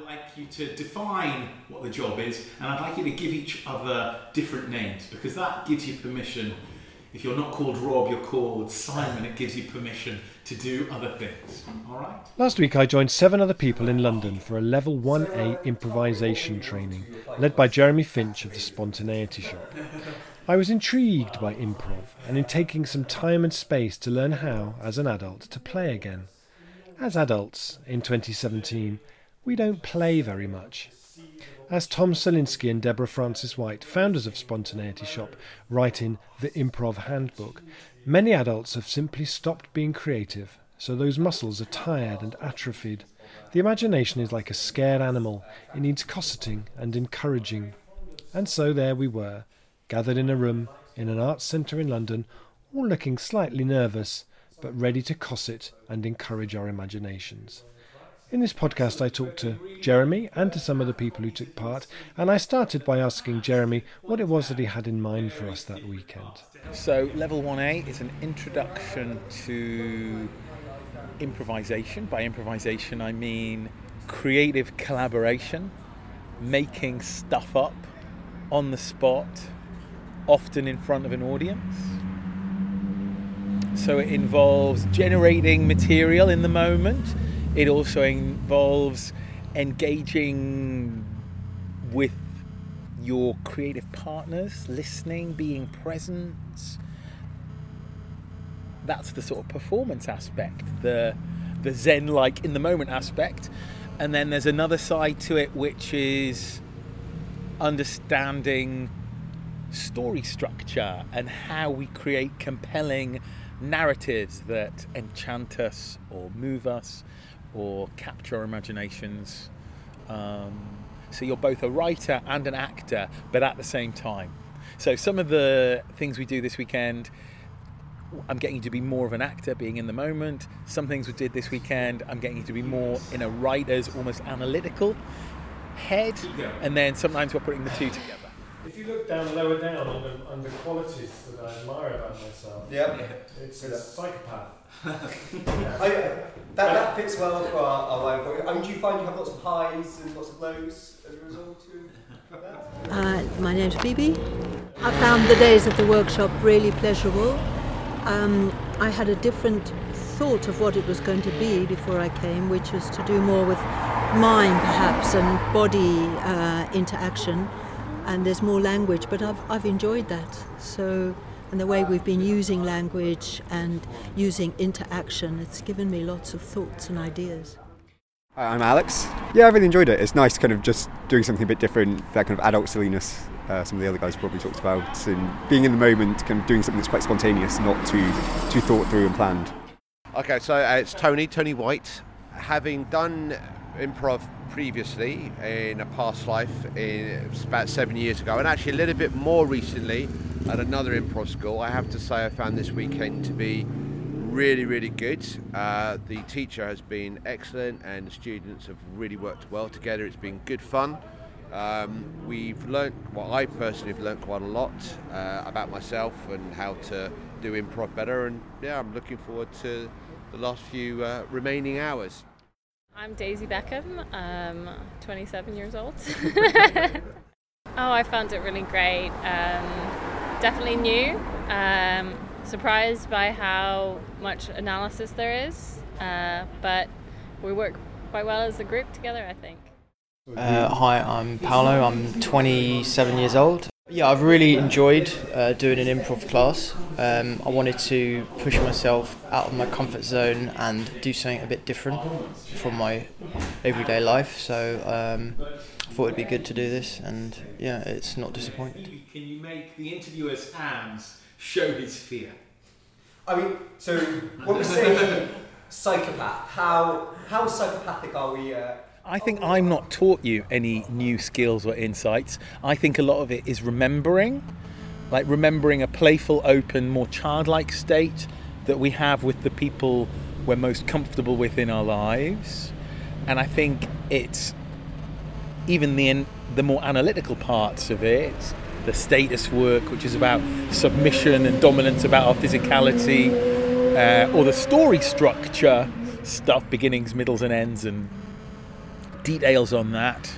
I'd like you to define what the job is, and I'd like you to give each other different names because that gives you permission. If you're not called Rob, you're called Simon. It gives you permission to do other things. All right? Last week, I joined seven other people in London for a Level 1A improvisation training, led by Jeremy Finch of the Spontaneity Shop. I was intrigued by improv and in taking some time and space to learn how, as an adult, to play again. As adults, in 2017, we don't play very much. As Tom Salinsky and Deborah Frances-White, founders of Spontaneity Shop, write in The Improv Handbook, many adults have simply stopped being creative, so those muscles are tired and atrophied. The imagination is like a scared animal, it needs cosseting and encouraging. And so there we were, gathered in a room in an arts centre in London, all looking slightly nervous, but ready to cosset and encourage our imaginations. In this podcast, I talked to Jeremy and to some of the people who took part, and I started by asking Jeremy what it was that he had in mind for us that weekend. So, level 1A is an introduction to improvisation. By improvisation, I mean creative collaboration, making stuff up on the spot, often in front of an audience. So, it involves generating material in the moment it also involves engaging with your creative partners, listening, being present. That's the sort of performance aspect, the the zen like in the moment aspect. And then there's another side to it which is understanding story structure and how we create compelling narratives that enchant us or move us or capture our imaginations. Um, so you're both a writer and an actor, but at the same time. So some of the things we do this weekend, I'm getting you to be more of an actor, being in the moment. Some things we did this weekend, I'm getting you to be more in a writer's, almost analytical head, and then sometimes we're putting the two together. If you look down lower down on the, on the qualities that I admire about myself, yeah, it's a psychopath. I, that, that fits well for our, our line point. I mean, do you find you have lots of highs and lots of lows as a result of that? Uh, my name's Bibi. I found the days at the workshop really pleasurable. Um, I had a different thought of what it was going to be before I came, which was to do more with mind perhaps and body uh, interaction and there's more language, but I've, I've enjoyed that. So, and the way we've been using language and using interaction, it's given me lots of thoughts and ideas. Hi, I'm Alex. Yeah, I really enjoyed it. It's nice kind of just doing something a bit different, that kind of adult silliness uh, some of the other guys probably talked about, and being in the moment, kind of doing something that's quite spontaneous, not too, too thought through and planned. Okay, so uh, it's Tony, Tony White. Having done improv previously in a past life in about seven years ago, and actually a little bit more recently at another improv school. I have to say, I found this weekend to be really, really good. Uh, the teacher has been excellent, and the students have really worked well together. It's been good fun. Um, we've learnt, well, I personally have learnt quite a lot uh, about myself and how to do improv better, and yeah, I'm looking forward to the last few uh, remaining hours. I'm Daisy Beckham, um, 27 years old. oh, I found it really great. Um, definitely new. Um, surprised by how much analysis there is, uh, but we work quite well as a group together, I think. Uh, hi, I'm Paolo. I'm 27 years old. Yeah, I've really enjoyed uh, doing an improv class. Um, I wanted to push myself out of my comfort zone and do something a bit different from my everyday life. So um, I thought it'd be good to do this, and yeah, it's not disappointing. Can you make the interviewer's hands show his fear? I mean, so when we say psychopath, how how psychopathic are we? Uh, I think I'm not taught you any new skills or insights. I think a lot of it is remembering, like remembering a playful, open, more childlike state that we have with the people we're most comfortable with in our lives. And I think it's even the the more analytical parts of it, the status work, which is about submission and dominance, about our physicality, uh, or the story structure stuff, beginnings, middles, and ends, and details on that.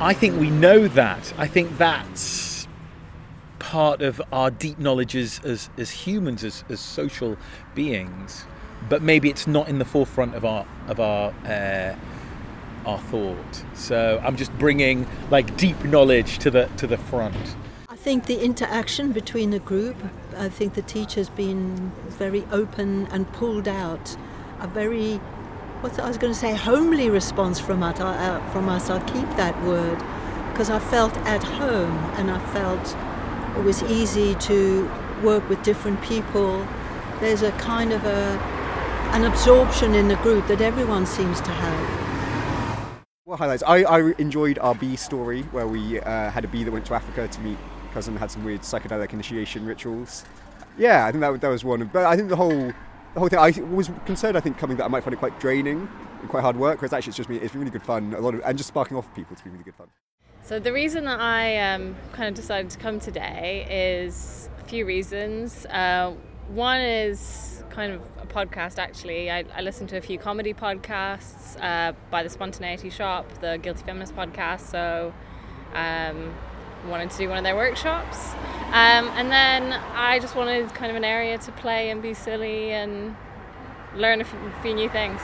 I think we know that. I think that's part of our deep knowledge as, as, as humans, as, as social beings. But maybe it's not in the forefront of our of our uh, our thought. So I'm just bringing like deep knowledge to the to the front. I think the interaction between the group, I think the teacher's been very open and pulled out a very, what I was going to say, homely response from us. Uh, from us. I'll keep that word because I felt at home and I felt it was easy to work with different people. There's a kind of a an absorption in the group that everyone seems to have. What highlights? I, I enjoyed our bee story where we uh, had a bee that went to Africa to meet cousin, had some weird psychedelic initiation rituals. Yeah, I think that, that was one. But I think the whole the whole thing. I was concerned. I think coming that I might find it quite draining and quite hard work. Whereas actually, it's just me. It's really good fun. A lot of and just sparking off people. It's been really good fun. So the reason that I um, kind of decided to come today is a few reasons. Uh, one is kind of a podcast actually. I, I listen to a few comedy podcasts uh, by the Spontaneity Shop, the Guilty Feminist podcast. So um, wanted to do one of their workshops. Um, and then I just wanted kind of an area to play and be silly and learn a few new things.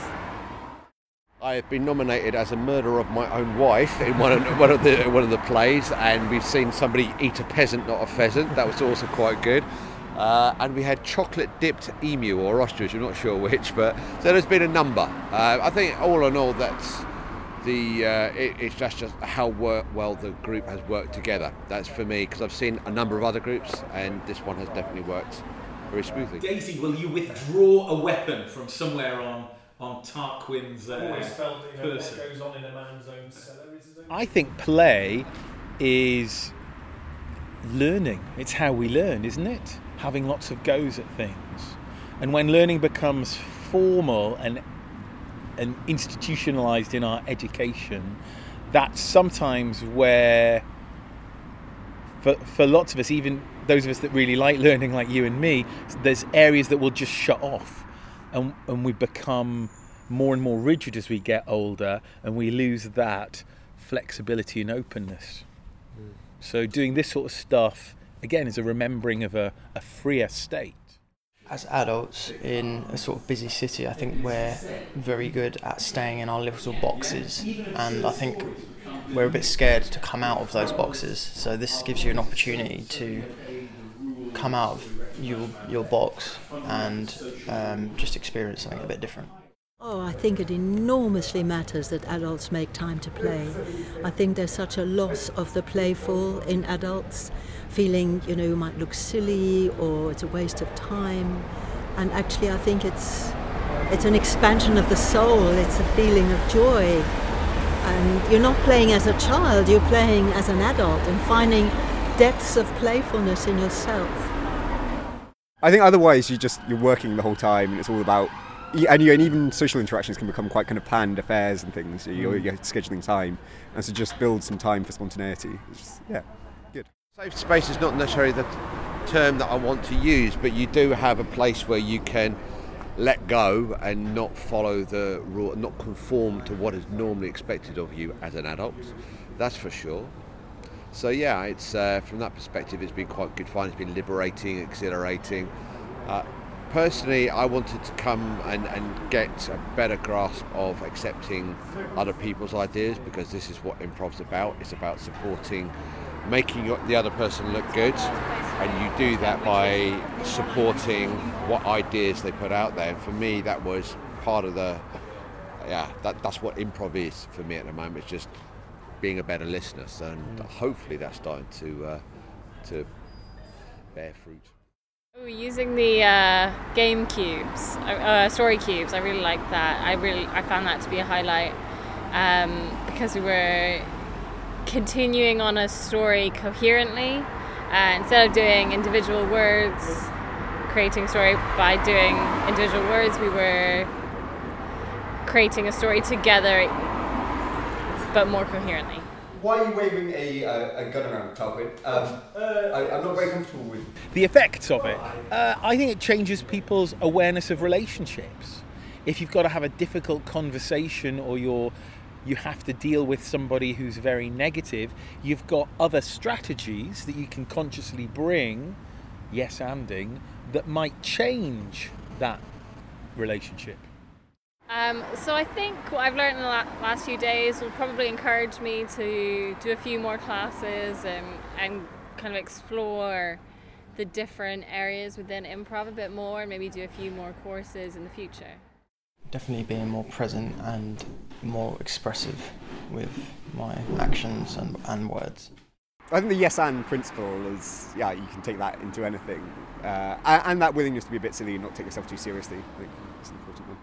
I have been nominated as a murderer of my own wife in one of, one of the one of the plays, and we've seen somebody eat a peasant, not a pheasant. That was also quite good. Uh, and we had chocolate dipped emu or ostrich, I'm not sure which, but so there's been a number. Uh, I think all in all, that's the uh, it, it's just, just how work, well the group has worked together. That's for me because I've seen a number of other groups, and this one has definitely worked very smoothly. Daisy, will you withdraw a weapon from somewhere on on Tarquin's uh, Always felt you know, person? what goes on in a man's own cellar is his own. I think play is learning. It's how we learn, isn't it? Having lots of goes at things. And when learning becomes formal and and institutionalized in our education, that's sometimes where for, for lots of us, even those of us that really like learning like you and me, there's areas that will just shut off and, and we become more and more rigid as we get older and we lose that flexibility and openness. Mm. So doing this sort of stuff again is a remembering of a, a freer state. As adults in a sort of busy city, I think we're very good at staying in our little boxes, and I think we're a bit scared to come out of those boxes. So this gives you an opportunity to come out of your your box and um, just experience something a bit different. Oh, I think it enormously matters that adults make time to play. I think there's such a loss of the playful in adults, feeling, you know, you might look silly or it's a waste of time. And actually, I think it's it's an expansion of the soul. It's a feeling of joy. And you're not playing as a child, you're playing as an adult and finding depths of playfulness in yourself. I think otherwise you just you're working the whole time and it's all about and, you, and even social interactions can become quite kind of planned affairs and things. You're, you're scheduling time, and so just build some time for spontaneity. It's just, yeah, good. Safe space is not necessarily the term that I want to use, but you do have a place where you can let go and not follow the rule, not conform to what is normally expected of you as an adult. That's for sure. So yeah, it's uh, from that perspective, it's been quite good fun. It's been liberating, exhilarating. Uh, personally, I wanted to come and, and get a better grasp of accepting other people's ideas because this is what improv's about. It's about supporting, making your, the other person look good, and you do that by supporting what ideas they put out there. And for me, that was part of the, yeah, that, that's what improv is for me at the moment. It's just being a better listener, and hopefully that's starting to uh, to bear fruit. Ooh, using the uh, game cubes, uh, story cubes, I really like that. I really, I found that to be a highlight um, because we were continuing on a story coherently. Uh, instead of doing individual words, creating story by doing individual words, we were creating a story together, but more coherently. Why are you waving a, uh, a gun around, Tarquin? Um, I, I'm not very comfortable with. the effects of it. Uh, I think it changes people's awareness of relationships. if you've got to have a difficult conversation or you're you have to deal with somebody who's very negative, you've got other strategies that you can consciously bring, yes anding, that might change that relationship. Um, so I think what I've learned in the last few days will probably encourage me to do a few more classes and, and kind of explore the different areas within improv a bit more and maybe do a few more courses in the future. Definitely being more present and more expressive with my actions and, and words. I think the yes and principle is, yeah, you can take that into anything. Uh, and that willingness to be a bit silly and not take yourself too seriously, I think is an important one.